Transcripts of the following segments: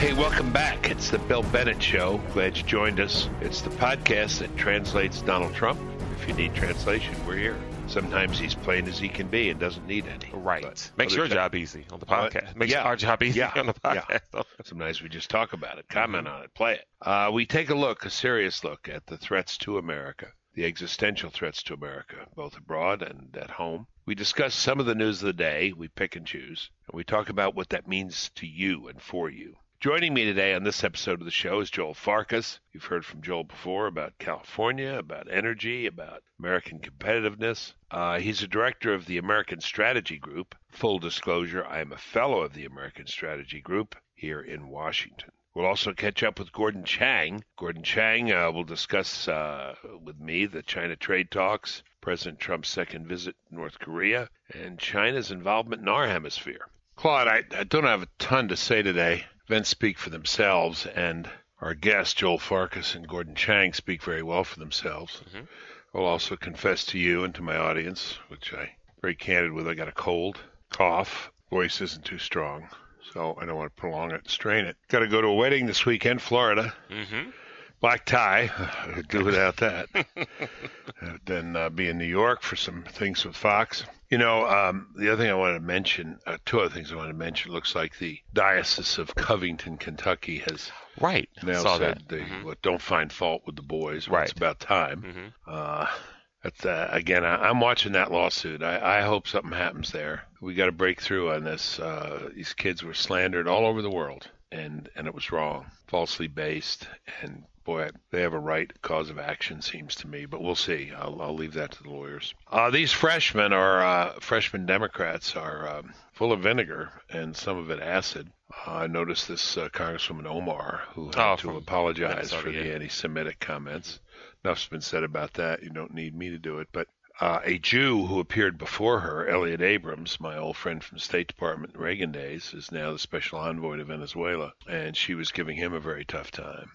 Hey, welcome back. It's the Bill Bennett Show. Glad you joined us. It's the podcast that translates Donald Trump. If you need translation, we're here. Sometimes he's plain as he can be and doesn't need any. Right. But Makes your ti- job easy on the podcast. Makes yeah. our job easy Yeah. on the Yeah. podcast. Sometimes we just talk about it, comment Mm-hmm. on it, play it. Uh, we take a look, a serious look, at the threats to America, the existential threats to America, both abroad and at home. We discuss some of the news of the day, we pick and choose, and we talk about what that means to you and for you. Joining me today on this episode of the show is Joel Farkas. You've heard from Joel before about California, about energy, about American competitiveness. Uh, he's a director of the American Strategy Group. Full disclosure, I am a fellow of the American Strategy Group here in Washington. We'll also catch up with Gordon Chang. Gordon Chang uh, will discuss uh, with me the China trade talks, President Trump's second visit to North Korea, and China's involvement in our hemisphere. Claude, I, I don't have a ton to say today. Events speak for themselves, and our guests, Joel Farkas and Gordon Chang, speak very well for themselves. I'll also confess to you and to my audience, which I very candid with, I got a cold, cough, voice isn't too strong, so I don't want to prolong it and strain it. Got to go to a wedding this weekend, Florida. Mm-hmm. Black tie, I could do without that. Then uh, be in New York for some things with Fox. You know, um, the other thing I wanted to mention, uh, two other things I wanted to mention. Looks like the Diocese of Covington, Kentucky, has Right. now Saw said that. they Mhm. what, don't find fault with the boys. Well, It's about time. Mhm. Uh, that's, uh, again, I, I'm watching that lawsuit. I, I hope something happens there. We got to break through on this. Uh, these kids were slandered all over the world, and and it was wrong, falsely based, and boy, they have a right cause of action, seems to me. But we'll see. I'll, I'll leave that to the lawyers. Uh, these freshmen are uh, freshman Democrats are um, full of vinegar and some of it acid. Uh, I noticed this uh, Congresswoman Omar, who had Oh, to apologize Minnesota, for the anti-Semitic comments. Enough's been said about that. You don't need me to do it. But uh, a Jew who appeared before her, Elliot Abrams, my old friend from the State Department in Reagan days, is now the special envoy to Venezuela, and she was giving him a very tough time.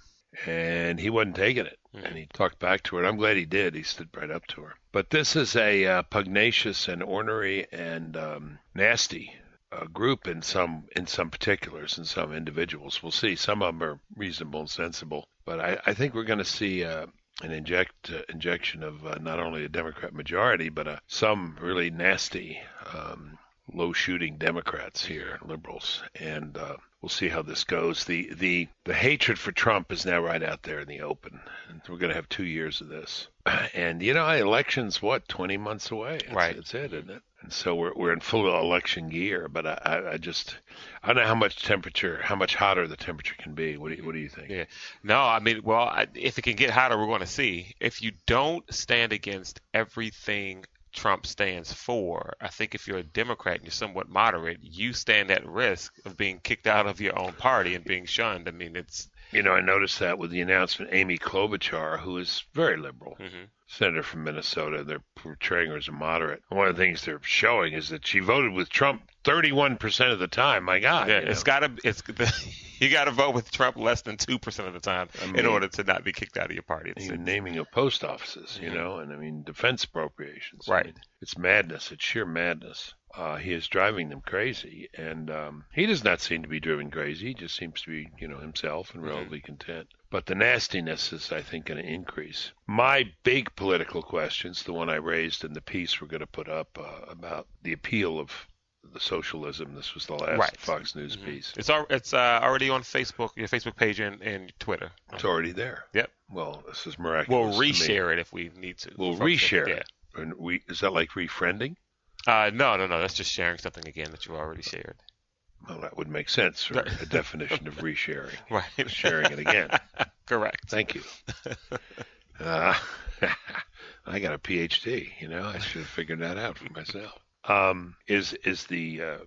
And he wasn't taking it, Mhm. and he talked back to her. And I'm glad he did. He stood right up to her. But this is a uh, pugnacious and ornery and um, nasty uh, group in some in some particulars and some individuals. We'll see. Some of them are reasonable and sensible, but I, I think we're going to see uh, an inject uh, injection of uh, not only a Democrat majority, but uh, some really nasty, um, low shooting Democrats here, liberals, and uh, we'll see how this goes. The the the hatred for Trump is now right out there in the open, and we're going to have two years of this. And you know, elections what twenty months away. That's, Right. That's it, isn't it? And so we're we're in full election gear. But I, I, just I don't know how much temperature, how much hotter the temperature can be. What do you what do you think? Yeah. No, I mean, well, I, if it can get hotter, we're going to see. If you don't stand against everything Trump stands for, I think if you're a Democrat and you're somewhat moderate, you stand at risk of being kicked out of your own party and being shunned. I mean, it's You know, I noticed that with the announcement, Amy Klobuchar, who is very liberal, Mhm. Senator from Minnesota, they're portraying her as a moderate. One of the things they're showing is that she voted with Trump 31% of the time. My God. yeah, it's got to it's you got to vote with Trump less than two percent of the time I in order to not be kicked out of your party. It's, it's- naming of post offices, you know, and I mean defense appropriations. I Right. mean, it's madness. It's sheer madness. Uh, he is driving them crazy, and um, he does not seem to be driven crazy. He just seems to be, you know, himself and Mhm. relatively content. But the nastiness is, I think, going to increase. My big political questions, the one I raised in the piece we're going to put up uh, about the appeal of the socialism. This was the last Right. Fox News Mhm. piece. It's al- it's uh, already on Facebook, your Facebook page and, and Twitter. It's already there. Yep. Well, this is miraculous. We'll to me. reshare it if we need to. We'll Folks that- reshare yeah. And we is that like refriending? Uh, no, no, no. That's just sharing something again that you already shared. Well, that would make sense for Right. a definition of resharing. Right. Sharing it again. Correct. Thank you. Uh, I got a PhD. You know, I should have figured that out for myself. Um, is is the uh,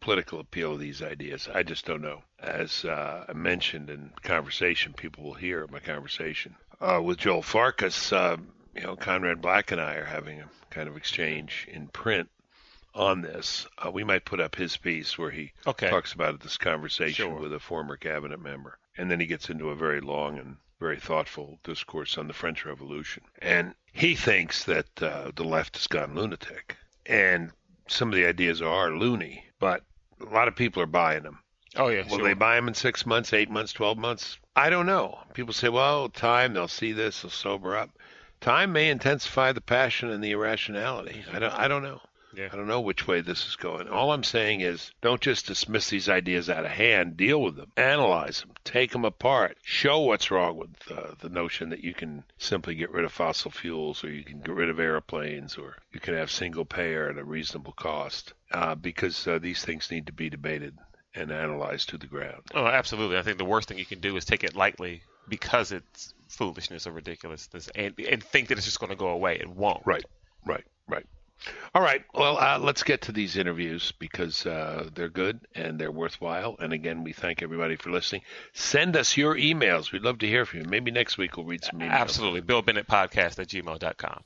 political appeal of these ideas? I just don't know. As uh, I mentioned in conversation, people will hear my conversation uh, with Joel Farkas. Uh, you know, Conrad Black and I are having a kind of exchange in print on this. Uh, we might put up his piece where he Okay. talks about this conversation Sure. with a former cabinet member, and then he gets into a very long and very thoughtful discourse on the French Revolution. And he thinks that uh, the left has gone lunatic, and some of the ideas are loony, but a lot of people are buying them. Oh yeah, Will sure. they buy them in six months, eight months, twelve months? I don't know. People say, well, time, they'll see this, they'll sober up. Time may intensify the passion and the irrationality. I don't, I don't know. Yeah. I don't know which way this is going. All I'm saying is don't just dismiss these ideas out of hand. Deal with them. Analyze them. Take them apart. Show what's wrong with uh, the notion that you can simply get rid of fossil fuels or you can get rid of airplanes or you can have single payer at a reasonable cost uh, because uh, these things need to be debated and analyzed to the ground. Oh, absolutely. I think the worst thing you can do is take it lightly because it's foolishness or ridiculousness, and and think that it's just going to go away. It won't. Right, right, right. All right. Well, uh, let's get to these interviews because uh, they're good and they're worthwhile. And again, we thank everybody for listening. Send us your emails. We'd love to hear from you. Maybe next week we'll read some emails. Absolutely. Bill Bennett Podcast at gmail.com.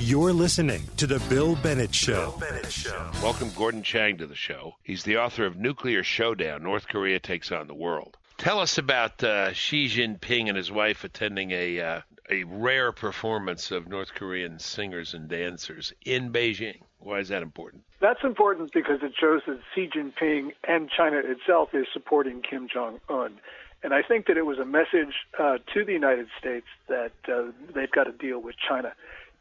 You're listening to The Bill Bennett Show. Bill Bennett Show. Welcome Gordon Chang to the show. He's the author of Nuclear Showdown North Korea Takes on the World. Tell us about uh, Xi Jinping and his wife attending a uh, a rare performance of North Korean singers and dancers in Beijing. Why is that important? That's important because it shows that Xi Jinping and China itself is supporting Kim Jong Un. And I think that it was a message uh, to the United States that uh, they've got to deal with China.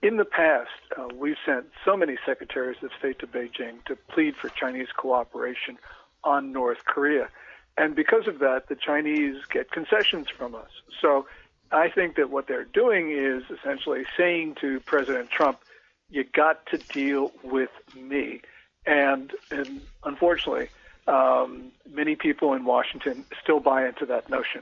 In the past, uh, we've sent so many secretaries of state to Beijing to plead for Chinese cooperation on North Korea. And because of that, the Chinese get concessions from us. So I think that what they're doing is essentially saying to President Trump, you got to deal with me. And, and unfortunately, um, many people in Washington still buy into that notion.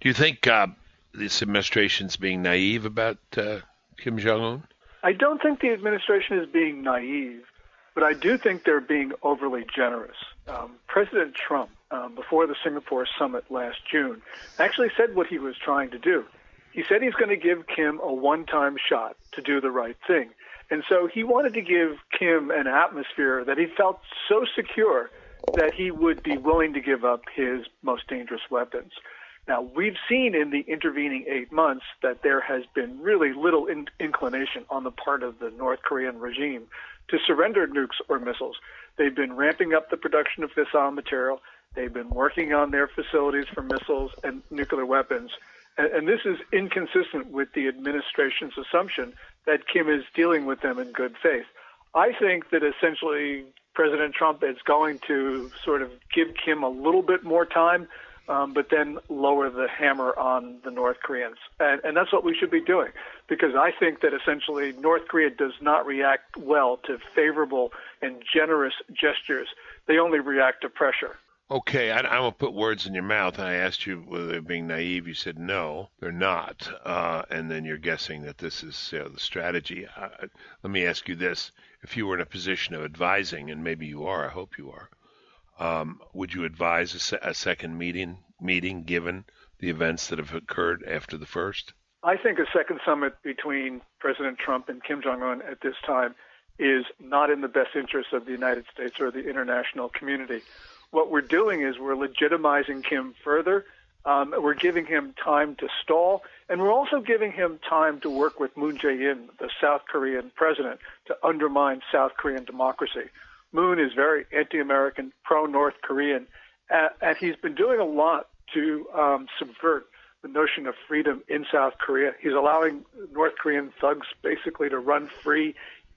Do you think uh, this administration's being naive about uh, Kim Jong Un? I don't think the administration is being naive, but I do think they're being overly generous. Um, President Trump, um, before the Singapore summit last June, actually said what he was trying to do. He said he's going to give Kim a one time shot to do the right thing. And so he wanted to give Kim an atmosphere that he felt so secure that he would be willing to give up his most dangerous weapons. Now, we've seen in the intervening eight months that there has been really little in- inclination on the part of the North Korean regime to surrender nukes or missiles. They've been ramping up the production of fissile material. They've been working on their facilities for missiles and nuclear weapons. And, and this is inconsistent with the administration's assumption that Kim is dealing with them in good faith. I think that essentially President Trump is going to sort of give Kim a little bit more time, um, but then lower the hammer on the North Koreans. And, and that's what we should be doing, because I think that essentially North Korea does not react well to favorable and generous gestures. They only react to pressure. Okay, I, I will put words in your mouth. I asked you whether they're being naive. You said no, they're not. Uh, and then you're guessing that this is you know, the strategy. Uh, let me ask you this: If you were in a position of advising, and maybe you are, I hope you are, um, would you advise a, a second meeting? Meeting given the events that have occurred after the first? I think a second summit between President Trump and Kim Jong Un at this time is not in the best interest of the United States or the international community. What we're doing is we're legitimizing Kim further. Um, we're giving him time to stall, and we're also giving him time to work with Moon Jae-in, the South Korean president, to undermine South Korean democracy. Moon is very anti-American, pro-North Korean, uh, and he's been doing a lot to um, subvert the notion of freedom in South Korea. He's allowing North Korean thugs basically to run free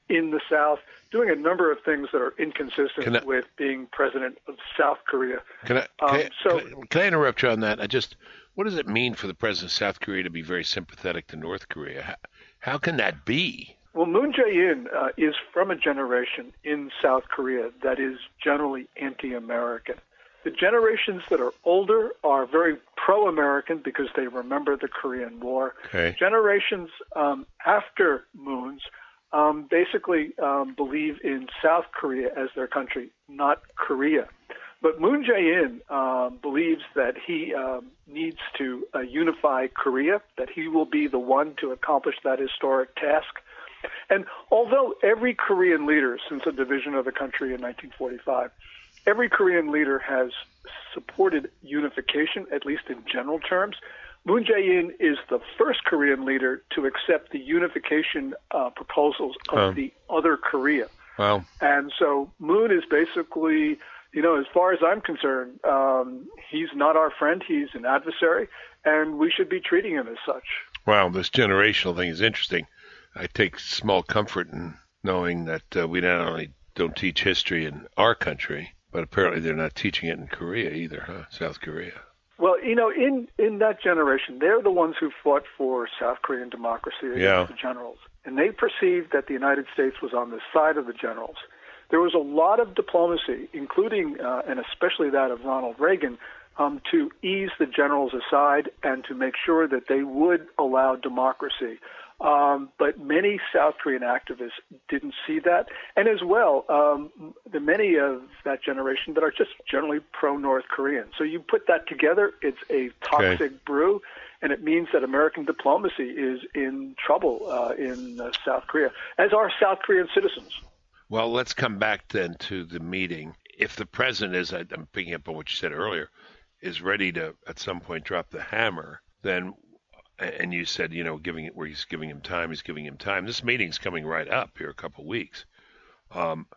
in the South, doing a number of things that are inconsistent I- with being president of South Korea. Can I, can, Um, I, so- can, I, can I interrupt you on that? I just, what does it mean for the president of South Korea to be very sympathetic to North Korea? How, how can that be? Well, Moon Jae-in uh, is from a generation in South Korea that is generally anti-American. The generations that are older are very pro-American because they remember the Korean War. Okay. Generations um, after Moon's um, basically um, believe in South Korea as their country, not Korea. But Moon Jae-in um, believes that he um, needs to uh, unify Korea, that he will be the one to accomplish that historic task. And although every Korean leader since the division of the country in 1945, every Korean leader has supported unification, at least in general terms, Moon Jae-in is the first Korean leader to accept the unification uh, proposals of Oh. the other Korea. Well, And so Moon is basically you know, as far as I'm concerned, um, he's not our friend. He's an adversary, and we should be treating him as such. Wow, this generational thing is interesting. I take small comfort in knowing that uh, we not only don't teach history in our country, but apparently they're not teaching it in Korea either, huh? South Korea. Well, you know, in in that generation, they're the ones who fought for South Korean democracy against Yeah. the generals, and they perceived that the United States was on the side of the generals. There was a lot of diplomacy, including uh, and especially that of Ronald Reagan, um, to ease the generals aside and to make sure that they would allow democracy. Um, but many South Korean activists didn't see that, and as well, um, the many of that generation that are just generally pro-North Korean. So you put that together, it's a toxic Okay. brew, and it means that American diplomacy is in trouble uh, in uh, South Korea, as are South Korean citizens. Well, let's come back then to the meeting. If the president is, I'm picking up on what you said earlier, is ready to at some point drop the hammer, then, and you said, you know, giving it where he's giving him time, he's giving him time. This meeting's coming right up here, a couple of weeks. Um,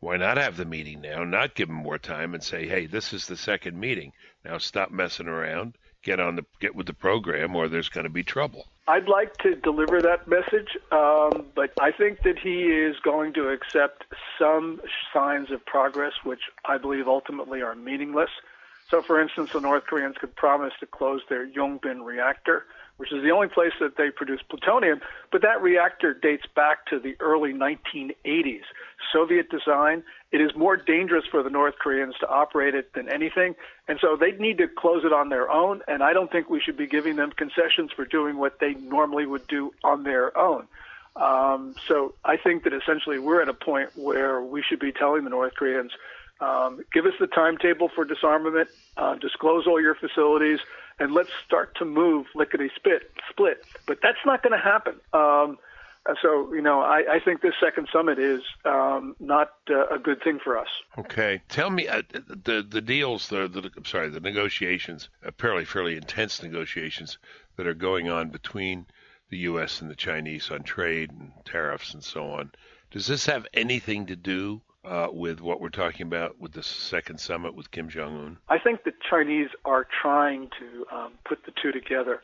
why not have the meeting now? Not give him more time and say, hey, this is the second meeting. Now stop messing around, get on the get with the program, or there's going to be trouble. I'd like to deliver that message, um, but I think that he is going to accept some signs of progress, which I believe ultimately are meaningless. So, for instance, the North Koreans could promise to close their Yongbyon reactor, which is the only place that they produce plutonium, but that reactor dates back to the early 1980s. Soviet design. It is more dangerous for the North Koreans to operate it than anything, and so they need to close it on their own. And I don't think we should be giving them concessions for doing what they normally would do on their own. Um, so I think that essentially we're at a point where we should be telling the North Koreans, um, give us the timetable for disarmament, uh, disclose all your facilities, and let's start to move lickety split. Split, but that's not going to happen. Um, so you know, I, I think this second summit is um, not uh, a good thing for us. Okay, tell me uh, the the deals, the, the I'm sorry, the negotiations, apparently fairly intense negotiations that are going on between the U.S. and the Chinese on trade and tariffs and so on. Does this have anything to do uh, with what we're talking about with the second summit with Kim Jong Un? I think the Chinese are trying to um, put the two together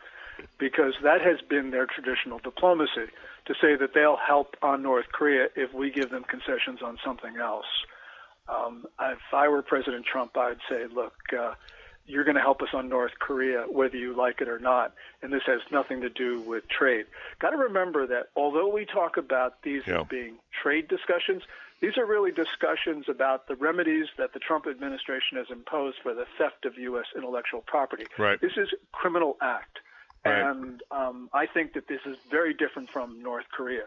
because that has been their traditional diplomacy to say that they'll help on North Korea if we give them concessions on something else. Um, if I were President Trump, I'd say, look, uh, you're going to help us on North Korea whether you like it or not, and this has nothing to do with trade. Got to remember that although we talk about these Yeah. as being trade discussions, these are really discussions about the remedies that the Trump administration has imposed for the theft of U.S. intellectual property. Right. This is a criminal act, Right. and um, I think that this is very different from North Korea.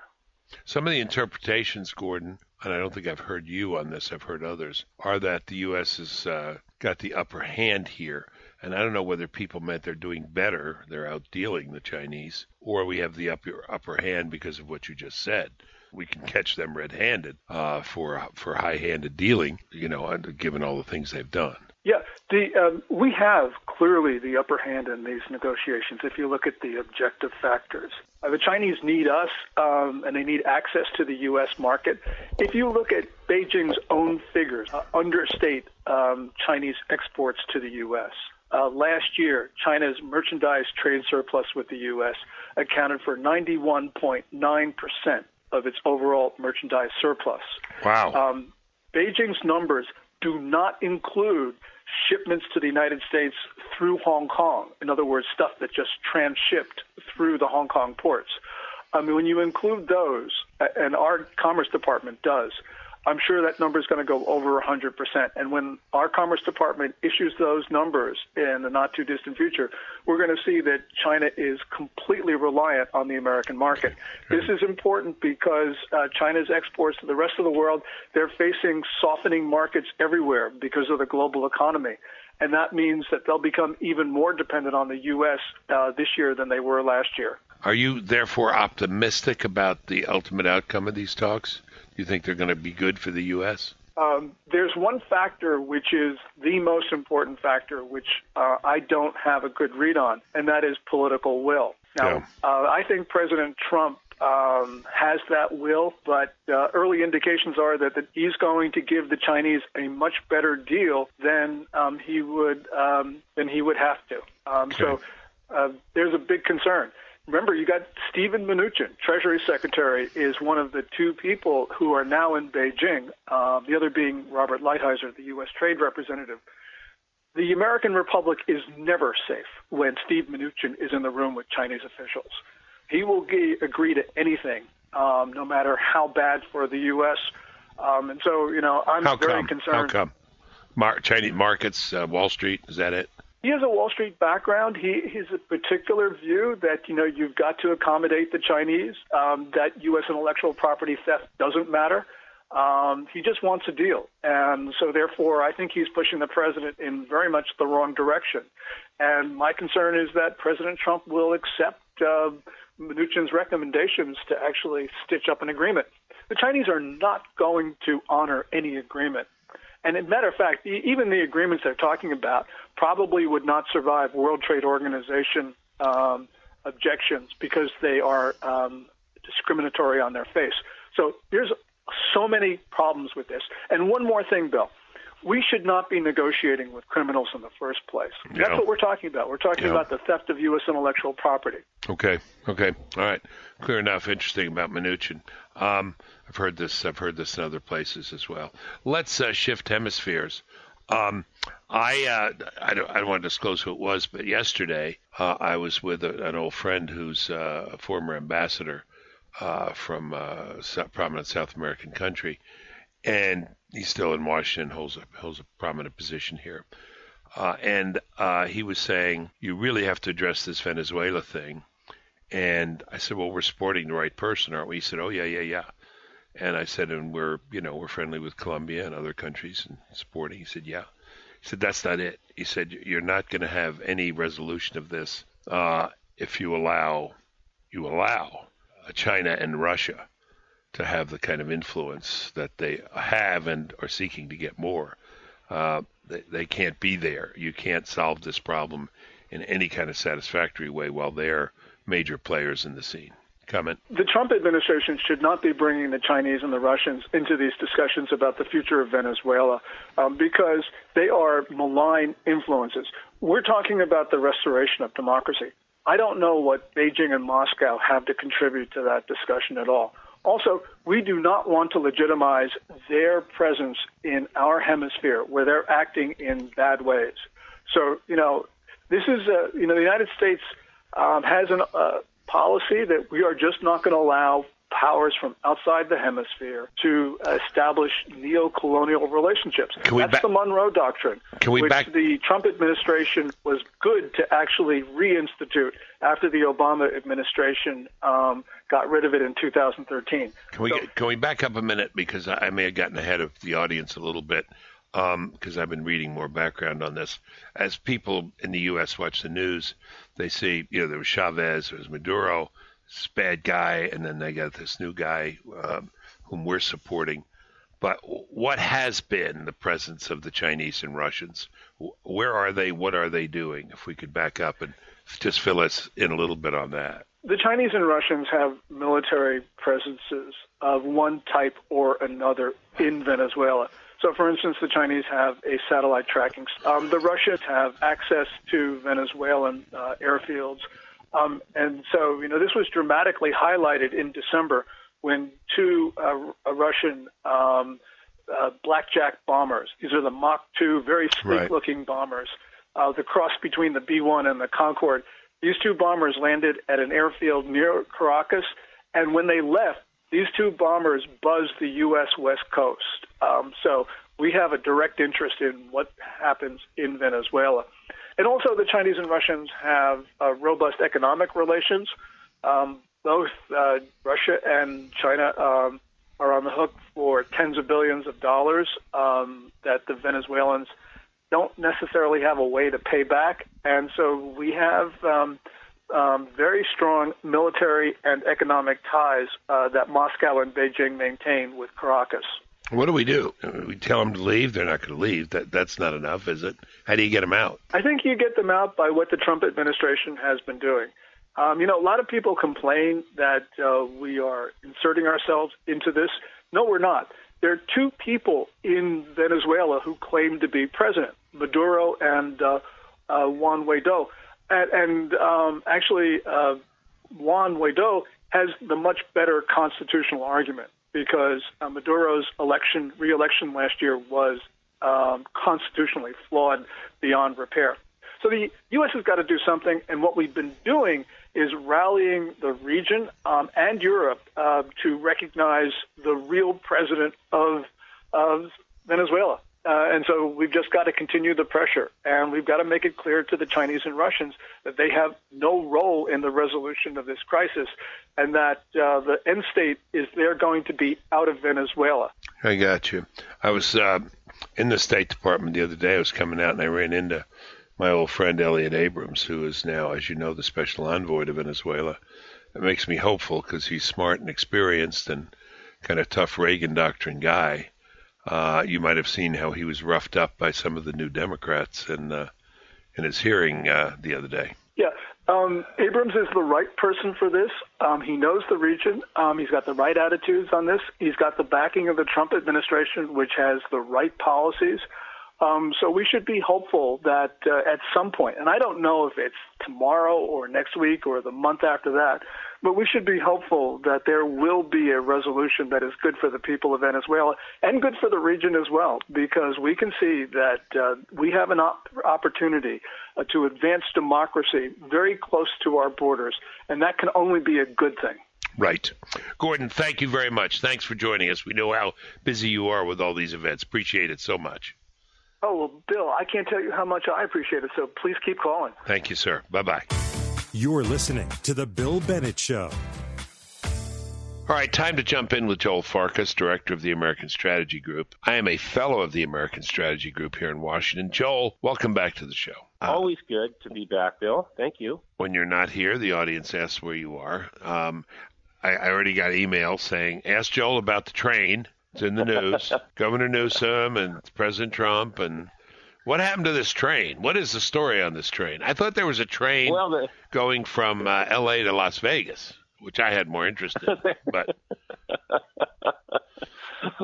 Some of the interpretations, Gordon, and I don't think I've heard you on this, I've heard others, are that the U.S. has uh, got the upper hand here. And I don't know whether people meant they're doing better, they're outdealing the Chinese, or we have the upper, upper hand because of what you just said. We can catch them red-handed uh, for for high-handed dealing, you know, given all the things they've done. Yeah, the um, we have clearly the upper hand in these negotiations. If you look at the objective factors, uh, the Chinese need us, um, and they need access to the U.S. market. If you look at Beijing's own figures, uh, understate um, Chinese exports to the U.S. Uh, last year, China's merchandise trade surplus with the U.S. accounted for 91.9 percent of its overall merchandise surplus. Wow. Um, Beijing's numbers do not include shipments to the United States through Hong Kong. In other words, stuff that just transshipped through the Hong Kong ports. I mean, when you include those, and our Commerce Department does, I'm sure that number is going to go over 100%. And when our Commerce Department issues those numbers in the not too distant future, we're going to see that China is completely reliant on the American market. This is important because uh, China's exports to the rest of the world, they're facing softening markets everywhere because of the global economy. And that means that they'll become even more dependent on the U.S. Uh, this year than they were last year. Are you therefore optimistic about the ultimate outcome of these talks? Do you think they're going to be good for the U.S.? Um, there's one factor which is the most important factor, which uh, I don't have a good read on, and that is political will. Now, Yeah. uh, I think President Trump um, has that will, but uh, early indications are that, he's going to give the Chinese a much better deal than um, he would um, than he would have to. Um, Okay. So uh, there's a big concern. Remember, you got Stephen Mnuchin, Treasury Secretary, is one of the two people who are now in Beijing. Uh, the other being Robert Lighthizer, the U.S. Trade Representative. The American Republic is never safe when Steve Mnuchin is in the room with Chinese officials. He will g- agree to anything, um, no matter how bad for the U.S. Um, and so, you know, I'm How very come? concerned. How come? Mar- Chinese markets, uh, Wall Street, is that it? He has a Wall Street background. He has a particular view that you know you've got to accommodate the Chinese. Um, that U.S. intellectual property theft doesn't matter. Um, he just wants a deal, and so therefore I think he's pushing the president in very much the wrong direction. And my concern is that President Trump will accept uh, Mnuchin's recommendations to actually stitch up an agreement. The Chinese are not going to honor any agreement. And as a matter of fact, even the agreements they're talking about probably would not survive World Trade Organization um, objections because they are um, discriminatory on their face. So there's so many problems with this. And one more thing, Bill. We should not be negotiating with criminals in the first place. That's Yeah. what we're talking about. We're talking Yeah. about the theft of U.S. intellectual property. Okay. Okay. All right. Clear enough. Interesting about Mnuchin. Um, I've heard this. I've heard this in other places as well. Let's uh, shift hemispheres. Um, I uh, I don't I don't want to disclose who it was, but yesterday uh, I was with a, an old friend who's uh, a former ambassador uh, from uh, Sou- prominent South American country, and he's still in Washington, holds a holds a prominent position here. Uh, and uh, he was saying, you really have to address this Venezuela thing. And I said, well, we're supporting the right person, aren't we? He said, oh, yeah, yeah, yeah. And I said, and we're, you know, we're friendly with Colombia and other countries and supporting. He said, yeah. He said, that's not it. He said, you're not going to have any resolution of this uh, if you allow, you allow uh, China and Russia to have the kind of influence that they have and are seeking to get more. Uh, they, they can't be there. You can't solve this problem in any kind of satisfactory way while they're major players in the scene. Comment. the Trump administration should not be bringing the Chinese and the Russians into these discussions about the future of Venezuela um, because they are malign influences. We're talking about the restoration of democracy. I don't know what Beijing and Moscow have to contribute to that discussion at all. Also, we do not want to legitimize their presence in our hemisphere where they're acting in bad ways. So, you know, this is, uh, you know, the United States um, has a uh, policy that we are just not going to allow powers from outside the hemisphere to establish neo-colonial relationships. That's back- the Monroe Doctrine, Can we which back- the Trump administration was good to actually reinstitute after the Obama administration um, got rid of it in 2013. Can we So- get, can we back up a minute because I, may have gotten ahead of the audience a little bit because I've been reading more background on this. As people in the U.S. watch the news, they see you know there was Chavez, there was Maduro, this bad guy, and then they got this new guy um, whom we're supporting. But what has been the presence of the Chinese and Russians? Where are they? What are they doing? If we could back up and just fill us in a little bit on that. the Chinese and Russians have military presences of one type or another in Venezuela. So, for instance, the Chinese have a satellite tracking. Um, the Russians have access to Venezuelan uh, airfields. Um, and so, you know, this was dramatically highlighted in December when two uh, uh, Russian um, uh, blackjack bombers, these are the Mach 2, very sleek looking bombers, uh, the cross between the B 1 and the Concorde. These two bombers landed at an airfield near Caracas, and when they left, these two bombers buzzed the U.S. West Coast. Um, so we have a direct interest in what happens in Venezuela. And also, the Chinese and Russians have uh, robust economic relations. Um, both uh, Russia and China um, are on the hook for tens of billions of dollars um, that the Venezuelans don't necessarily have a way to pay back. And so we have um, um, very strong military and economic ties uh, that Moscow and Beijing maintain with Caracas. What do we do? We tell them to leave. They're not going to leave. That that's not enough, is it? How do you get them out? I think you get them out by what the Trump administration has been doing. Um, you know, a lot of people complain that uh, we are inserting ourselves into this. No, we're not. There are two people in Venezuela who claim to be president, Maduro and uh, uh, Juan Guaido. And, and um, actually, uh, Juan Guaido has the much better constitutional argument because uh, Maduro's election, re-election last year was um, constitutionally flawed beyond repair. So the U.S. has got to do something, and what we've been doing is rallying the region um, and Europe uh, to recognize the real president of, of Venezuela. Uh, and so we've just got to continue the pressure, and we've got to make it clear to the Chinese and Russians that they have no role in the resolution of this crisis, and that uh, the end state is they're going to be out of Venezuela. I got you. I was uh, in the State Department the other day. I was coming out, and I ran into my old friend Elliot Abrams, who is now, as you know, the special envoy to Venezuela. It makes me hopeful because he's smart and experienced and kind of tough Reagan doctrine guy. Uh, you might have seen how he was roughed up by some of the new Democrats in uh, in his hearing uh, the other day. Yeah, um, Abrams is the right person for this. Um, he knows the region. Um, he's got the right attitudes on this. He's got the backing of the Trump administration, which has the right policies. Um, so we should be hopeful that uh, at some point, and I don't know if it's tomorrow or next week or the month after that, but we should be hopeful that there will be a resolution that is good for the people of Venezuela and good for the region as well, because we can see that uh, we have an op- opportunity uh, to advance democracy very close to our borders, and that can only be a good thing. Right. Gordon, thank you very much. Thanks for joining us. We know how busy you are with all these events. Appreciate it so much. Oh, well, Bill, I can't tell you how much I appreciate it, so please keep calling. Thank you, sir. Bye bye. You're listening to The Bill Bennett Show. All right, time to jump in with Joel Farkas, director of the American Strategy Group. I am a fellow of the American Strategy Group here in Washington. Joel, welcome back to the show. Uh, Always good to be back, Bill. Thank you. When you're not here, the audience asks where you are. Um, I, I already got email saying, ask Joel about the train. It's in the news. Governor Newsom and President Trump and what happened to this train? What is the story on this train? I thought there was a train well, the, going from uh, L.A. to Las Vegas, which I had more interest in. But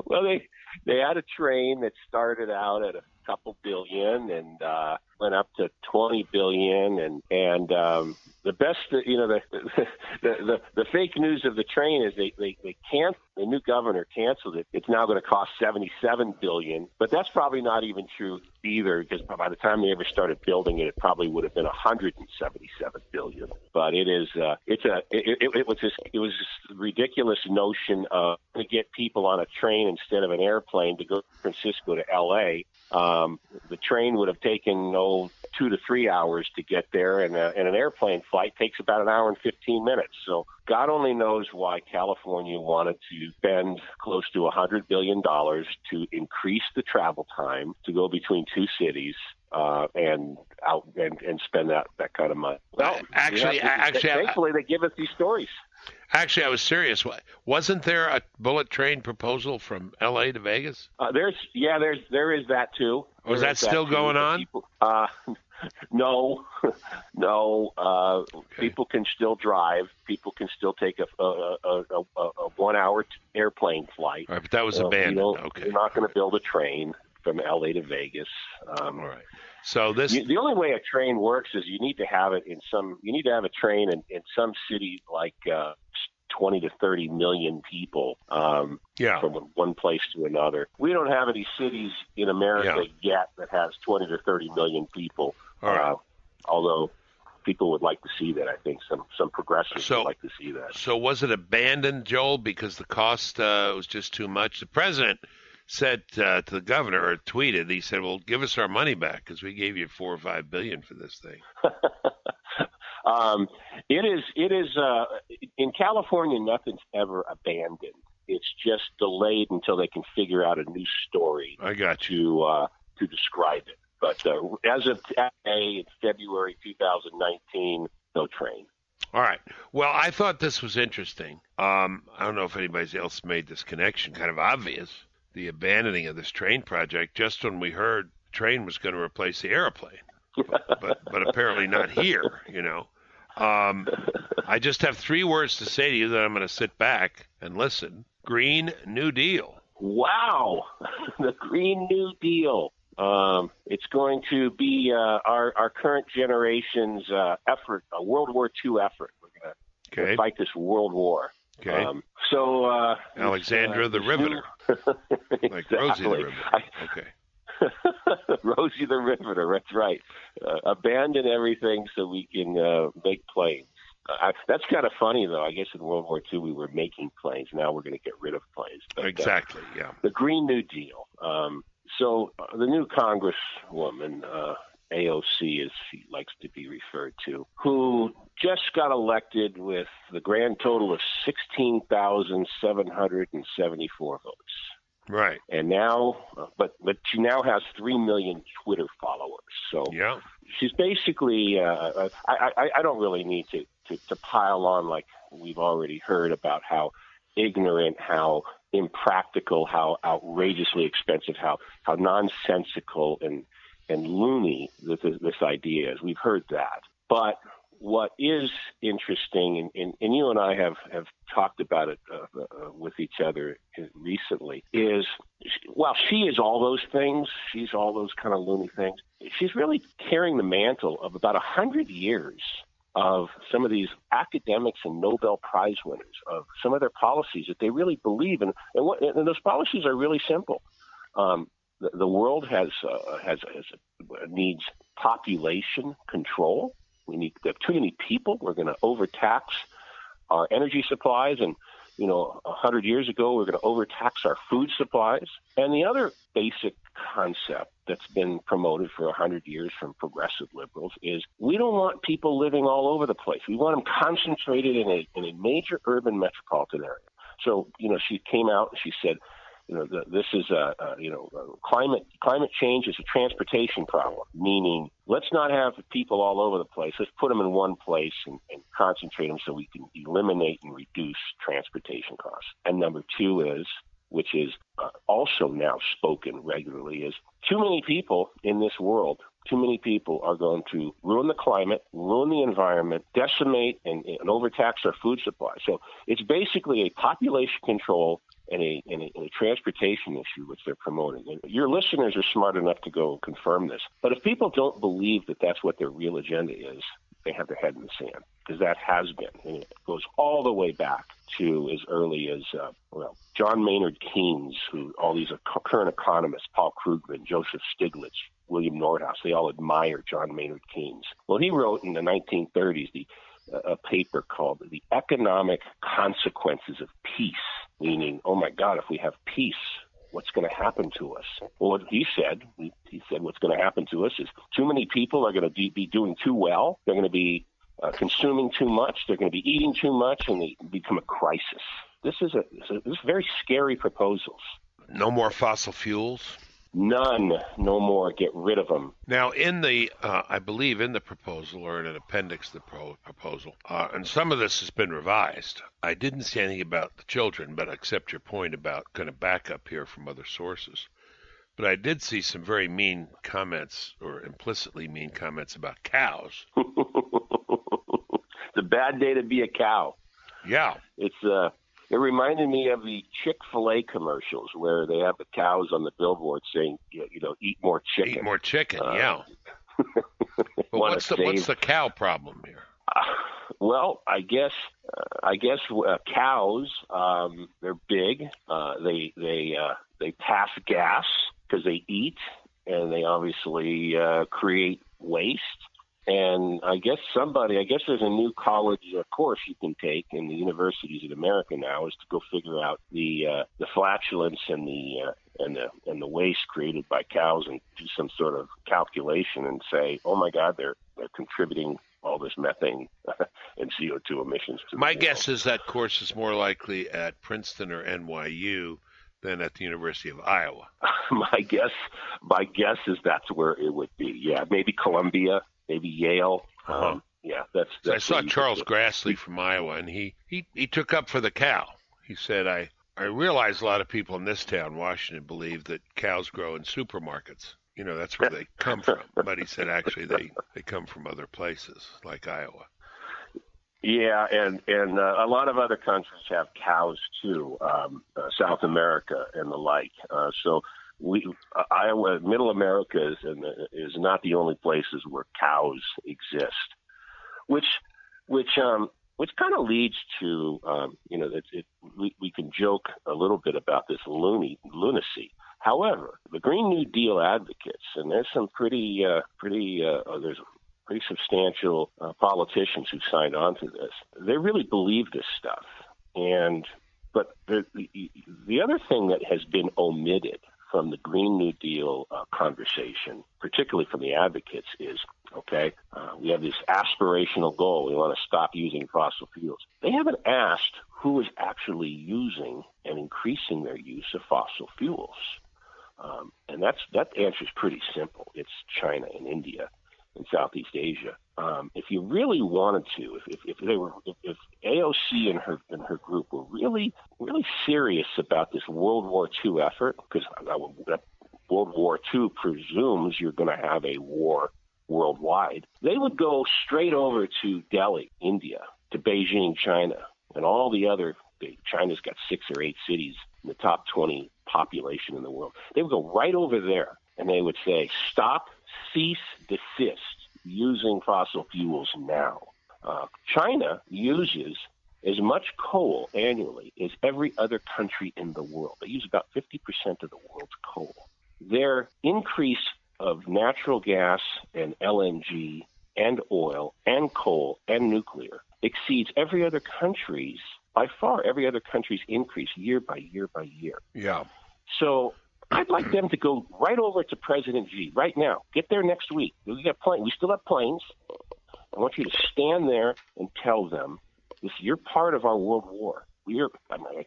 well, they they had a train that started out at a couple billion and uh, went up to 20 billion, and and um, the best, you know, the, the the the fake news of the train is they they they can't. The new governor canceled it. It's now going to cost 77 billion, but that's probably not even true either, because by the time they ever started building it, it probably would have been 177 billion. But it is, uh, it's a, it, it, it was this, it was this ridiculous notion of to get people on a train instead of an airplane to go from Francisco to L.A. Um, the train would have taken two to three hours to get there, and, a, and an airplane flight takes about an hour and 15 minutes. So God only knows why California wanted to spend close to a $100 billion to increase the travel time to go between two cities uh, and out and, and spend that, that kind of money. Well, actually, actually, thankfully, I, they give us these stories. Actually, I was serious. Wasn't there a bullet train proposal from L.A. to Vegas? Uh, there's, yeah, there's, there is that too. Was that still that going on? People, uh, no, no. Uh, okay. People can still drive. People can still take a, a, a, a, a one-hour airplane flight. Right, but that was abandoned. Uh, you okay. You're not going to build a train from L.A. to Vegas. Um, All right. So this you, the only way a train works is you need to have it in some. You need to have a train in, in some city like uh, 20 to 30 million people um, yeah. from one place to another. We don't have any cities in America yeah. yet that has 20 to 30 million people. All right. Uh, although people would like to see that, I think some some progressives so, would like to see that. So was it abandoned, Joel, because the cost uh, was just too much? The president said uh, to the governor or tweeted, he said, "Well, give us our money back because we gave you four or five billion for this thing." um, it is. It is. Uh, in California, nothing's ever abandoned. It's just delayed until they can figure out a new story. I got to uh, to describe it. But uh, as of today, in February 2019, no train. All right. Well, I thought this was interesting. Um, I don't know if anybody else made this connection. Kind of obvious. The abandoning of this train project just when we heard the train was going to replace the airplane, but, but, but apparently not here. You know. Um, I just have three words to say to you that I'm going to sit back and listen. Green New Deal. Wow, the Green New Deal. Um, it's going to be uh, our our current generation's uh, effort, a World War II effort. We're going to Okay. fight this World War. Okay. Um, so uh, Alexandra uh, the Riveter. like Rosie the Riveter. Okay. Rosie the Riveter. That's right. Uh, abandon everything so we can uh, make planes. Uh, I, that's kind of funny, though. I guess in World War II we were making planes. Now we're going to get rid of planes. But, uh, Exactly. Yeah. the Green New Deal. Um, so uh, the new Congresswoman, uh, AOC, as she likes to be referred to, who just got elected with the grand total of 16,774 votes. Right. And now, uh, but but she now has three million Twitter followers. So Yeah. she's basically. Uh, I, I I don't really need to, to to pile on like we've already heard about how ignorant, how impractical, how outrageously expensive, how how nonsensical and and loony this this idea is. We've heard that, but what is interesting, and, and, and you and I have, have talked about it uh, uh, with each other recently, is while she is all those things, she's all those kind of loony things, she's really carrying the mantle of about a hundred years of some of these academics and Nobel Prize winners of some of their policies that they really believe in, and, what, and those policies are really simple. Um, the, world has uh, has, has needs population control. We need we have too many people. We're going to overtax our energy supplies, and you know, a hundred years ago, we're going to overtax our food supplies. And the other basic concept that's been promoted for a hundred years from progressive liberals is we don't want people living all over the place. We want them concentrated in a in a major urban metropolitan area. So, you know, she came out and she said, you know, the, this is a, a you know a climate climate change is a transportation problem. Meaning, let's not have people all over the place. Let's put them in one place and, and concentrate them so we can eliminate and reduce transportation costs. And number two is, which is uh, also now spoken regularly, is too many people in this world. Too many people are going to ruin the climate, ruin the environment, decimate and, and overtax our food supply. So it's basically a population control and a, and a, and a transportation issue which they're promoting. And your listeners are smart enough to go confirm this. But if people don't believe that that's what their real agenda is, they have their head in the sand because that has been, and it goes all the way back to as early as uh, well John Maynard Keynes, who all these current economists, Paul Krugman, Joseph Stiglitz, William Nordhaus, they all admire John Maynard Keynes. Well, he wrote in the 1930s the a paper called The Economic Consequences of Peace, meaning, oh my God, if we have peace, what's going to happen to us? Well, what he said, he said, what's going to happen to us is too many people are going to be doing too well. They're going to be uh, consuming too much. They're going to be eating too much, and they become a crisis. This is a this is very scary proposals. No more fossil fuels. None, no more. Get rid of them. Now, in the, uh, I believe, in the proposal or in an appendix to the pro- proposal, uh, and some of this has been revised. I didn't see anything about the children, but I accept your point about kind of backup here from other sources. But I did see some very mean comments, or implicitly mean comments about cows. it's a bad day to be a cow. Yeah. It's uh it reminded me of the Chick Fil A commercials where they have the cows on the billboard saying, you know, eat more chicken. Eat more chicken. Uh, yeah. but what's the what's the cow problem here? Uh, well, I guess uh, I guess uh, cows um, they're big. Uh, they they uh, they pass gas because they eat, and they obviously uh, create waste. And I guess somebody, I guess there's a new college uh, course you can take in the universities in America now is to go figure out the uh, the flatulence and the uh, and the and the waste created by cows and do some sort of calculation and say, oh my God, they're they're contributing all this methane and CO2 emissions. To the My guess is that course is more likely at Princeton or NYU than at the University of Iowa. my guess, my guess is that's where it would be. Yeah, maybe Columbia, maybe Yale. Uh-huh. Um, yeah, that's. So I saw Charles Grassley from Iowa, and he, he, he took up for the cow. He said, I, I realize a lot of people in this town, Washington, believe that cows grow in supermarkets. You know, that's where they come from. But he said, actually, they, they come from other places, like Iowa. Yeah, and and uh, a lot of other countries have cows too, um, uh, South America and the like. Uh, so we uh, Iowa, Middle America is, is not the only places where cows exist, which which um, which kind of leads to um, you know it, it, we, we can joke a little bit about this loony lunacy. However, the Green New Deal advocates, and there's some pretty uh, pretty uh, there's pretty substantial uh, politicians who signed on to this. They really believe this stuff, and but the, the the other thing that has been omitted from the Green New Deal uh, conversation, particularly from the advocates, is okay, uh, we have this aspirational goal. We want to stop using fossil fuels. They haven't asked who is actually using and increasing their use of fossil fuels. Um, and that's that answer is pretty simple. It's China and India in Southeast Asia. Um, if you really wanted to, if, if, if they were, if, if AOC and her and her group were really really serious about this World War II effort, because World War II presumes you're going to have a war worldwide, they would go straight over to Delhi, India, to Beijing, China, and all the other. China's got six or eight cities in the top 20 population in the world. They would go right over there and they would say, stop, cease, desist using fossil fuels now. Uh, China uses as much coal annually as every other country in the world. They use about 50% of the world's coal. Their increase of natural gas and LNG and oil and coal and nuclear exceeds every other country's, by far, every other country's increase year by year by year. Yeah. So I'd like them to go right over to President Xi right now. Get there next week. We got plane. We still have planes. I want you to stand there and tell them, this, you're part of our world war. We're, I mean,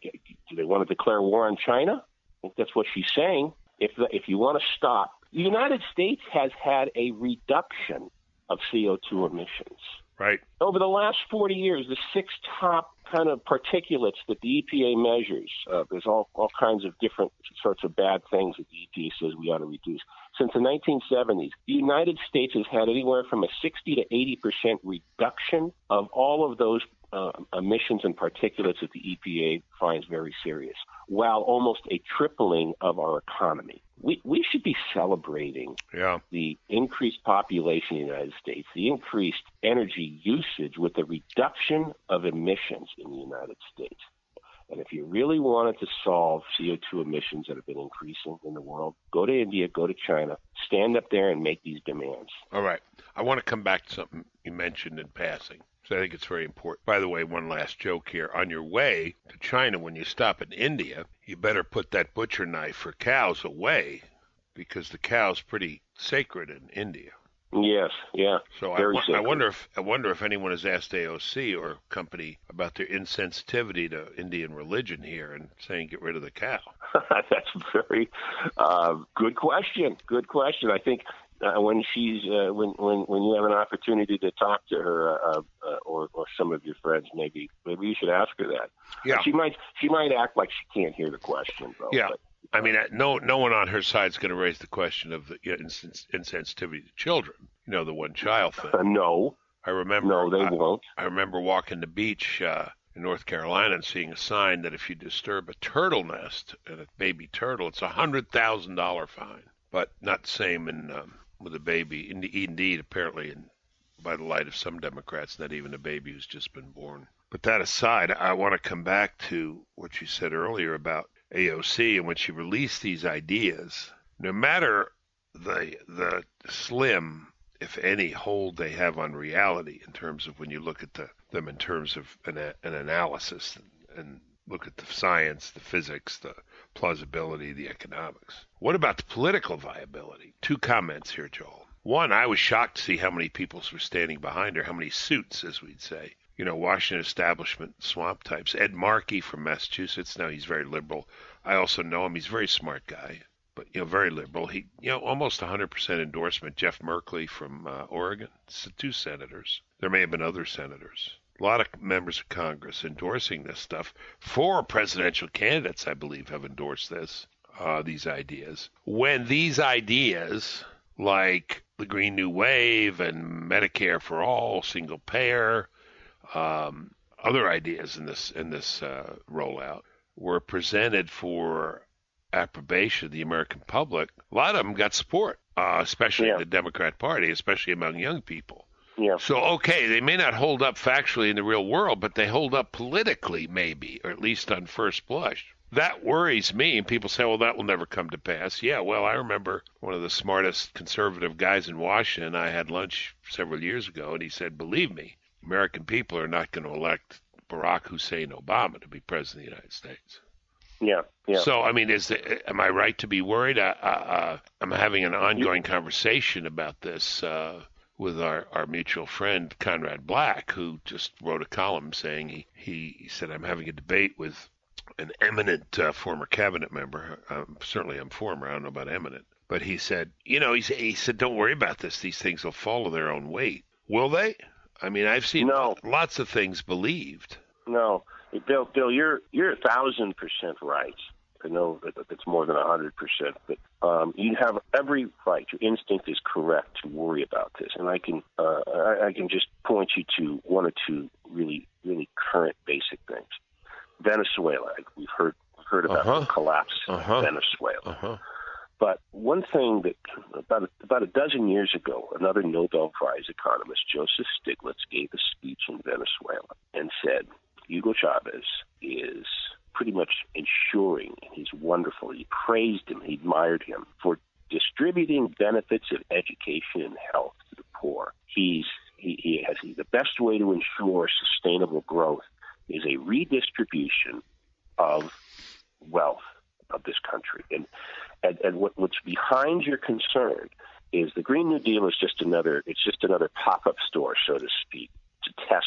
do they want to declare war on China? I think that's what she's saying. If, the, if you want to stop, the United States has had a reduction of CO2 emissions. Right. Over the last 40 years, the six top kind of particulates that the EPA measures, uh, there's all, all kinds of different sorts of bad things that the EPA says we ought to reduce. Since the 1970s, the United States has had anywhere from a 60 to 80 percent reduction of all of those uh, emissions and particulates that the EPA finds very serious, while almost a tripling of our economy. We, we should be celebrating yeah. the increased population in the United States, the increased energy usage with the reduction of emissions in the United States. And if you really wanted to solve CO2 emissions that have been increasing in the world, go to India, go to China, stand up there and make these demands. All right. I want to come back to something you mentioned in passing. So I think it's very important. By the way, one last joke here. On your way to China, when you stop in India, you better put that butcher knife for cows away because the cow's pretty sacred in India. Yes, yeah. So I, I, wonder if I wonder if anyone has asked AOC or company about their insensitivity to Indian religion here and saying get rid of the cow. That's a very uh, good question. Good question. I think uh, when she's uh, when when when you have an opportunity to talk to her uh, uh, or or some of your friends, maybe maybe you should ask her that. Yeah, she might she might act like she can't hear the question. Though, yeah. But, I mean, uh, no, no one on her side is going to raise the question of the you know, insens- insensitivity to children. You know, the one child thing. Uh, no, I remember. No, they I, won't. I remember walking the beach uh, in North Carolina and seeing a sign that if you disturb a turtle nest and a baby turtle, it's a hundred thousand dollar fine. But not the same in um, with a baby. Indeed, apparently, and by the light of some Democrats, not even a baby who's just been born. But that aside, I want to come back to what you said earlier about AOC and when she released these ideas. No matter the the slim, if any, hold they have on reality in terms of when you look at the, them in terms of an, an analysis and, and look at the science, the physics, the plausibility, the economics. What about the political viability? Two comments here, Joel. One, I was shocked to see how many people were standing behind her, how many suits, as we'd say. You know, Washington establishment swamp types. Ed Markey from Massachusetts. Now he's very liberal. I also know him. He's a very smart guy, but you know, very liberal. He, you know, almost 100% endorsement. Jeff Merkley from uh, Oregon. Two senators. There may have been other senators a lot of members of Congress endorsing this stuff. Four presidential candidates, I believe, have endorsed this, uh, these ideas. When these ideas, like the Green New Wave and Medicare for All, single payer, um, other ideas in this in this uh, rollout were presented for approbation of the American public, a lot of them got support, uh, especially Yeah. in the Democrat Party, especially among young people. Yeah. So, okay, they may not hold up factually in the real world, but they hold up politically, maybe, or at least on first blush. That worries me. And people say, well, that will never come to pass. Yeah, well, I remember one of the smartest conservative guys in Washington. I had lunch several years ago, and he said, believe me, American people are not going to elect Barack Hussein Obama to be president of the United States. Yeah. Yeah. So, I mean, is the, am I right to be worried? I, I, uh, I'm having an ongoing conversation about this uh, with our, our mutual friend Conrad Black, who just wrote a column saying he, he said I'm having a debate with an eminent uh, former cabinet member. Um, certainly, I'm former. I don't know about eminent, but he said, you know, he, said- he said, don't worry about this. These things will follow their own weight. Will they? I mean, I've seen No. lots of things believed. No, Bill. Bill, you're you're a thousand percent right. I know that that it's more than a hundred percent, but um, you have every right. Your instinct is correct to worry about this, and I can uh, I, I can just point you to one or two really really current basic things. Venezuela, we've heard we've heard about Uh-huh. the collapse Uh-huh. of Venezuela. Uh huh. But one thing that about about a dozen years ago, another Nobel Prize economist, Joseph Stiglitz, gave a speech in Venezuela and said Hugo Chavez is pretty much ensuring and he's wonderful. He praised him, he admired him for distributing benefits of education and health to the poor. He's he, he has he, the best way to ensure sustainable growth is a redistribution of wealth of this country. And and, and what, what's behind your concern is the Green New Deal is just another it's just another pop-up store, so to speak, to test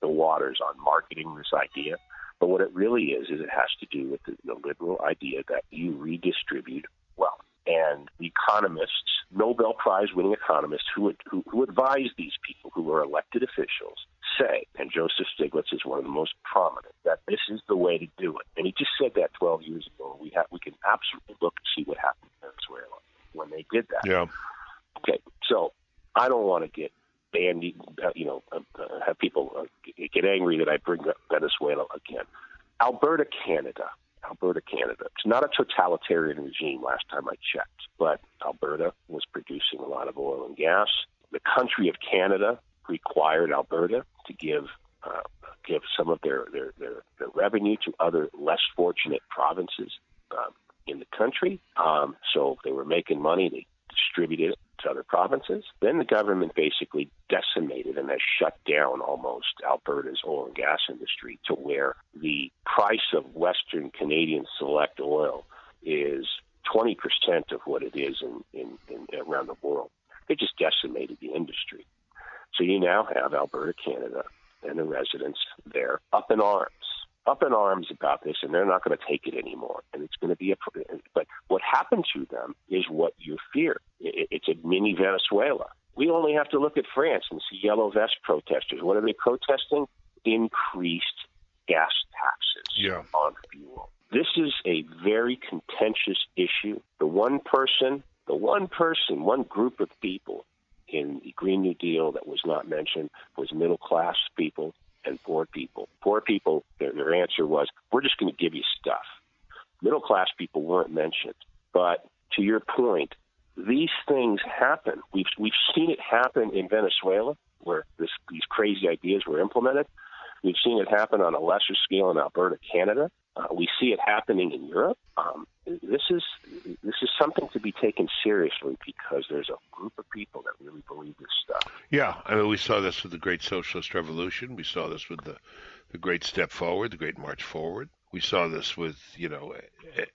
the waters on marketing this idea. But what it really is is it has to do with the, the liberal idea that you redistribute wealth. And the economists, Nobel Prize winning economists who, who, who advise these people who are elected officials say, and Joseph Stiglitz is one of the most prominent, that this is the way to do it. And he just said that 12 years ago. We have we can absolutely look and see what happened in Venezuela when they did that. Yeah. Okay, so I don't want to get bandy, uh, you know, uh, uh, have people uh, get angry that I bring up Venezuela again. Alberta, Canada. Alberta, Canada. It's not a totalitarian regime last time I checked, but Alberta was producing a lot of oil and gas. The country of Canada required Alberta to give uh, give some of their, their, their, their revenue to other less fortunate provinces um, in the country. Um, so they were making money, they distributed it to other provinces. Then the government basically decimated and has shut down almost Alberta's oil and gas industry to where the price of Western Canadian select oil is 20% of what it is in, in, in around the world. They just decimated the industry. So you now have Alberta, Canada, and the residents there up in arms, up in arms about this, and they're not going to take it anymore. And it's going to be a. But what happened to them is what you fear. It's a mini Venezuela. We only have to look at France and see yellow vest protesters. What are they protesting? Increased gas taxes Yeah. on fuel. This is a very contentious issue. The one person, the one person, one group of people in the Green New Deal that was not mentioned was middle class people and poor people. Poor people, their, their answer was, we're just going to give you stuff. Middle class people weren't mentioned. But to your point, these things happen. We've, we've seen it happen in Venezuela where this, these crazy ideas were implemented. We've seen it happen on a lesser scale in Alberta, Canada. Uh, we see it happening in Europe. Um, this is this is something to be taken seriously because there's a group of people that really believe this stuff. Yeah, I mean, we saw this with the Great Socialist Revolution. We saw this with the, the Great Step Forward, the Great March Forward. We saw this with, you know,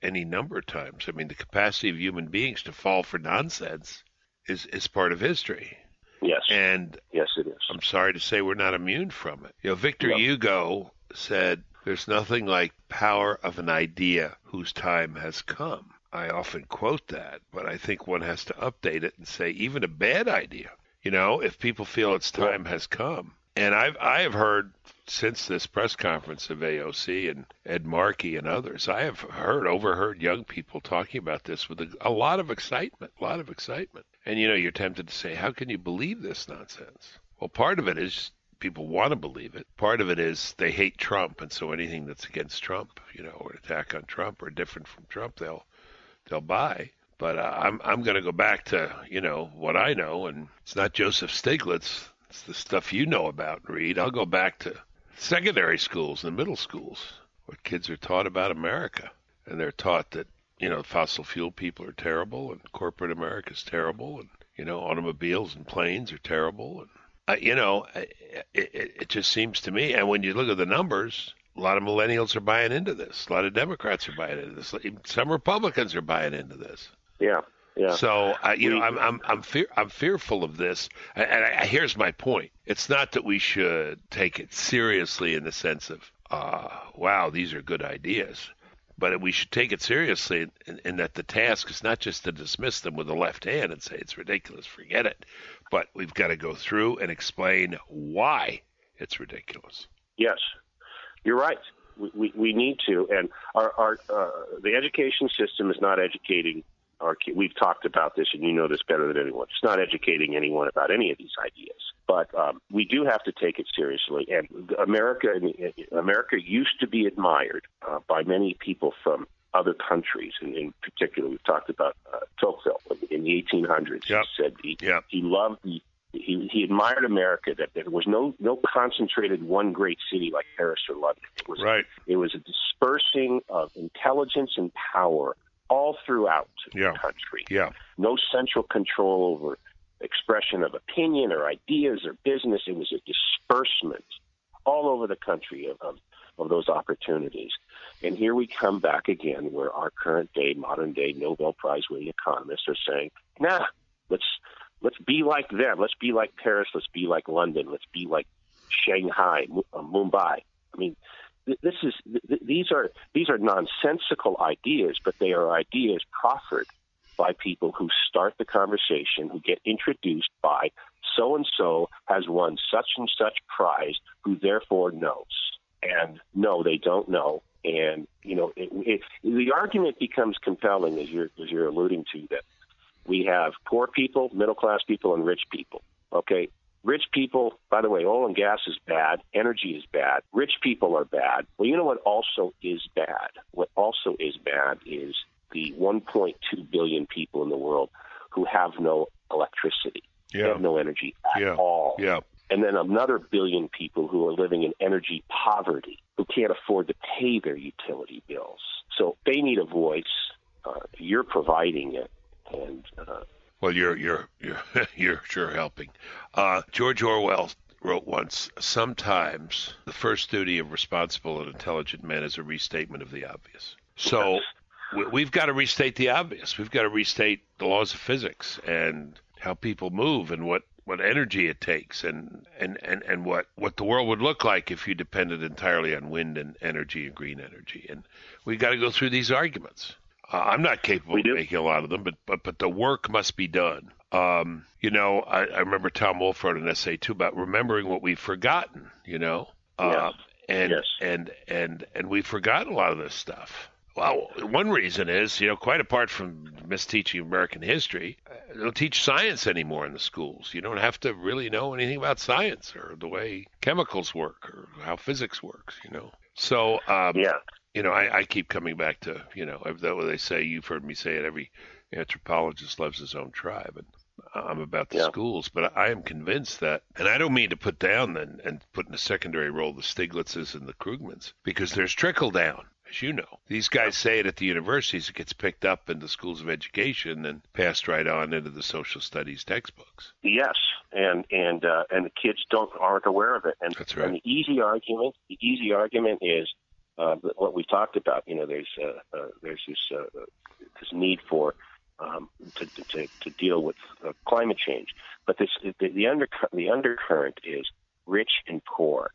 any number of times. I mean, the capacity of human beings to fall for nonsense is, is part of history. Yes, And yes, it is. I'm sorry to say we're not immune from it. You know, Victor No. Hugo said, There's nothing like power of an idea whose time has come. I often quote that, but I think one has to update it and say even a bad idea. You know, if people feel its time has come. And I've I have heard since this press conference of AOC and Ed Markey and others, I have heard overheard young people talking about this with a, a lot of excitement, a lot of excitement. And you know, you're tempted to say, how can you believe this nonsense? Well, part of it is people want to believe it. Part of it is they hate Trump, and so anything that's against Trump, you know, or an attack on Trump or different from Trump, they'll they'll buy. But uh, I'm I'm going to go back to you know what I know, and it's not Joseph Stiglitz. It's the stuff you know about, Reed. I'll go back to secondary schools and middle schools, where kids are taught about America, and they're taught that you know fossil fuel people are terrible, and corporate America is terrible, and you know automobiles and planes are terrible, and uh, you know it, it, it just seems to me. And when you look at the numbers, a lot of millennials are buying into this. A lot of Democrats are buying into this. Some Republicans are buying into this. Yeah. Yeah. So uh, you know, I'm I'm I'm fear I'm fearful of this. And, and I, here's my point: it's not that we should take it seriously in the sense of, uh, wow, these are good ideas, but we should take it seriously in, in that the task is not just to dismiss them with the left hand and say it's ridiculous, forget it, but we've got to go through and explain why it's ridiculous. Yes, you're right. We, we, we need to, and our, our uh, the education system is not educating our we've talked about this, and you know this better than anyone. It's not educating anyone about any of these ideas, but um, we do have to take it seriously. And America, America used to be admired uh, by many people from other countries, and in particular, we've talked about uh, Tocqueville in the 1800s. Yep. He said he, yep. he loved the he, he admired America that there was no no concentrated one great city like Paris or London. It was right. it was a dispersing of intelligence and power all throughout yeah. the country. Yeah. No central control over expression of opinion or ideas or business. It was a disbursement all over the country of, of, of those opportunities. And here we come back again where our current day, modern day Nobel Prize winning economists are saying, nah, let's let's be like them. Let's be like Paris. Let's be like London. Let's be like Shanghai, uh, Mumbai. I mean, this is these are these are nonsensical ideas, but they are ideas proffered by people who start the conversation, who get introduced by so and so has won such and such prize, who therefore knows. And no, they don't know. And you know, it, it, the argument becomes compelling, as you're as you're alluding to, that we have poor people, middle class people, and rich people. Okay, Rich people, by the way, oil and gas is bad, energy is bad, rich people are bad. Well, you know what also is bad? What also is bad is the 1.2 billion people in the world who have no electricity, yeah. have no energy at yeah. all. Yeah. And then another billion people who are living in energy poverty, who can't afford to pay their utility bills. So they need a voice. Uh, you're providing it. And uh, well, you're you're you're you're sure helping. Uh, George Orwell wrote once, "Sometimes the first duty of responsible and intelligent men is a restatement of the obvious." So we've got to restate the obvious. We've got to restate the laws of physics and how people move and what what energy it takes and, and, and, and what, what the world would look like if you depended entirely on wind and energy and green energy. And we've got to go through these arguments. Uh, I'm not capable of making a lot of them, but but but the work must be done. Um, you know, I, I remember Tom Wolfe wrote an essay too about remembering what we've forgotten. You know, uh, and yes. and and and we've forgotten a lot of this stuff. Well, one reason is, you know, quite apart from misteaching American history, they don't teach science anymore in the schools. You don't have to really know anything about science or the way chemicals work or how physics works, you know. So, um, yeah you know, I, I keep coming back to, you know, that what they say. You've heard me say it. Every anthropologist loves his own tribe, and I'm about the yeah. schools. But I am convinced that, and I don't mean to put down and, and put in a secondary role the Stiglitzes and the Krugmans, because there's trickle down. As you know, these guys say it at the universities. It gets picked up in the schools of education and passed right on into the social studies textbooks. Yes, and and uh, and the kids don't aren't aware of it. And, That's right. and the easy argument, the easy argument is uh, what we talked about. You know, there's uh, uh, there's this uh, this need for um, to, to to deal with uh, climate change, but this the, the under the undercurrent is rich and poor,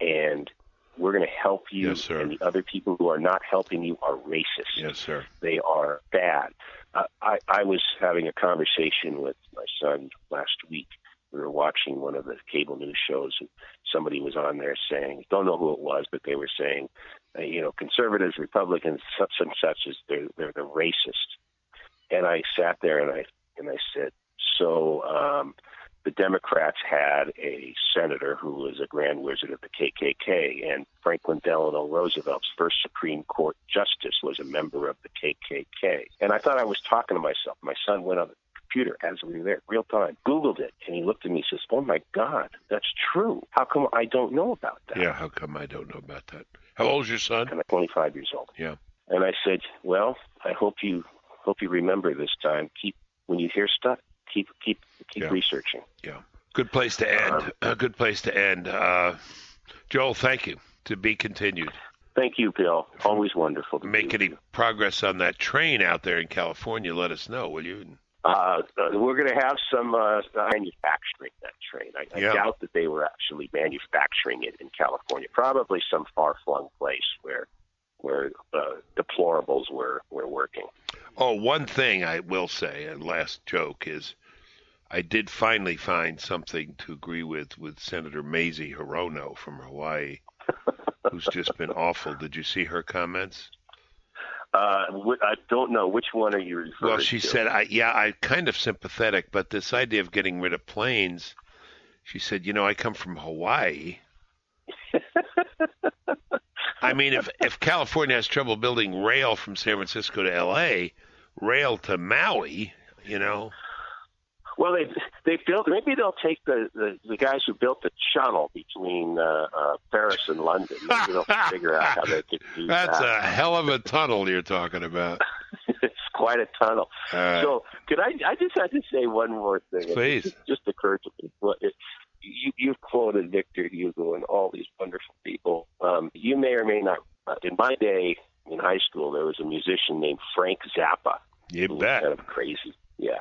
and we're going to help you, yes, and the other people who are not helping you are racist. Yes, sir. They are bad. Uh, I, I was having a conversation with my son last week. We were watching one of the cable news shows, and somebody was on there saying, don't know who it was, but they were saying, uh, you know, conservatives, Republicans, such and such is they're they're the racist. And I sat there and I and I said, so um, the Democrats had a senator who was a grand wizard of the KKK, and Franklin Delano Roosevelt's first Supreme Court justice was a member of the KKK. And I thought I was talking to myself. My son went on the computer as we were there, real time, Googled it, and he looked at me and says, Oh my God, that's true. How come I don't know about that? Yeah, how come I don't know about that? How old is your son? I'm 25 years old. Yeah. And I said, Well, I hope you hope you remember this time. Keep when you hear stuff, keep keep keep Yeah. researching. Yeah. Good place to end. A good place to end. Uh, Joel, thank you. To be continued. Thank you, Bill. Always wonderful to Make any you. progress on that train out there in California, let us know, will you? Uh, uh, we're going to have some uh, manufacturing that train. I, I Yeah. doubt that they were actually manufacturing it in California. Probably some far-flung place where where uh, deplorables were were working. Oh, one thing I will say, and last joke is, I did finally find something to agree with with Senator Mazie Hirono from Hawaii, who's just been awful. Did you see her comments? Uh, I don't know which one are you referring Well, she to? said, I, "Yeah, I'm kind of sympathetic, but this idea of getting rid of planes." She said, "You know, I come from Hawaii." I mean, if if California has trouble building rail from San Francisco to L.A., rail to Maui, you know, Well, they they built. Maybe they'll take the, the, the guys who built the shuttle between uh, uh, Paris and London. Maybe they'll figure out how they could do that's that. a hell of a tunnel you're talking about. it's quite a tunnel. Uh, so, could I? I just had to say one more thing. Please. It just, just occurred to me. Well, it, you you've quoted Victor Hugo and all these wonderful people. Um, you may or may not. Uh, in my day in high school, there was a musician named Frank Zappa. you who was bet. kind of crazy. Yeah.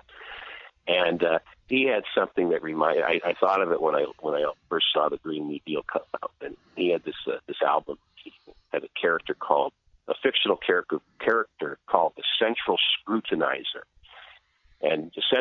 And uh, he had something that reminded. I, I thought of it when I when I first saw the Green New Deal come out, and he had this uh, this album. He had a character called a fictional character character called the Central Scrutinizer.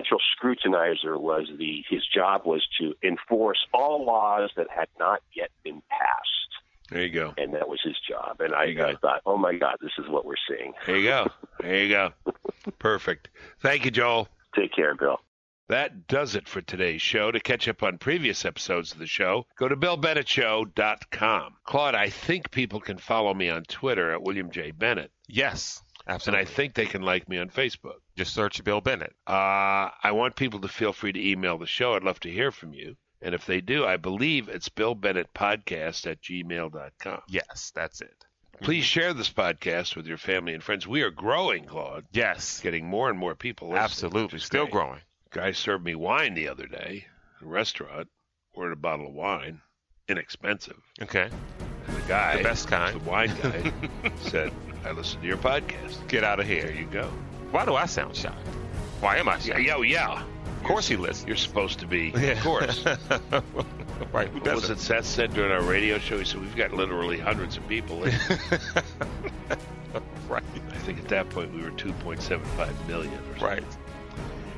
And the Central Scrutinizer was the his job was to enforce all laws that had not yet been passed, There you go. and that was his job. And I. I thought, oh my God, this is what we're seeing. There you go. There you go. Perfect. Thank you, Joel. Take care, Bill. That does it for today's show. To catch up on previous episodes of the show, go to BillBennettShow.com. Claude, I think people can follow me on Twitter at William J. Bennett, Yes, absolutely. and. I think they can like me on Facebook. Just search Bill Bennett. Uh, I want people to feel free to email the show. I'd love to hear from you. And if they do, I believe it's BillBennettPodcast at gmail.com. Yes, that's it. Please share this podcast with your family and friends. We are growing, Claude, Yes, getting more and more people. listening, absolutely. Still great. growing. guy served me wine the other day at a restaurant. Ordered a bottle of wine, inexpensive. Okay. And the guy, The best kind. the wine guy, said, "I listened to your podcast." Get out of There here. you go. Why do I sound shocked? Why am I shocked? Yeah, yeah, yeah. Of course he listens. You're supposed to be, Yeah. of course. right. Who What was it Seth said during our radio show? He said, We've got literally hundreds of people. right. I think at that point we were 2.75 million or something. Right.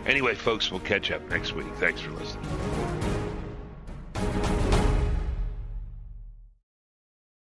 Anyway, folks, we'll catch up next week. Thanks for listening.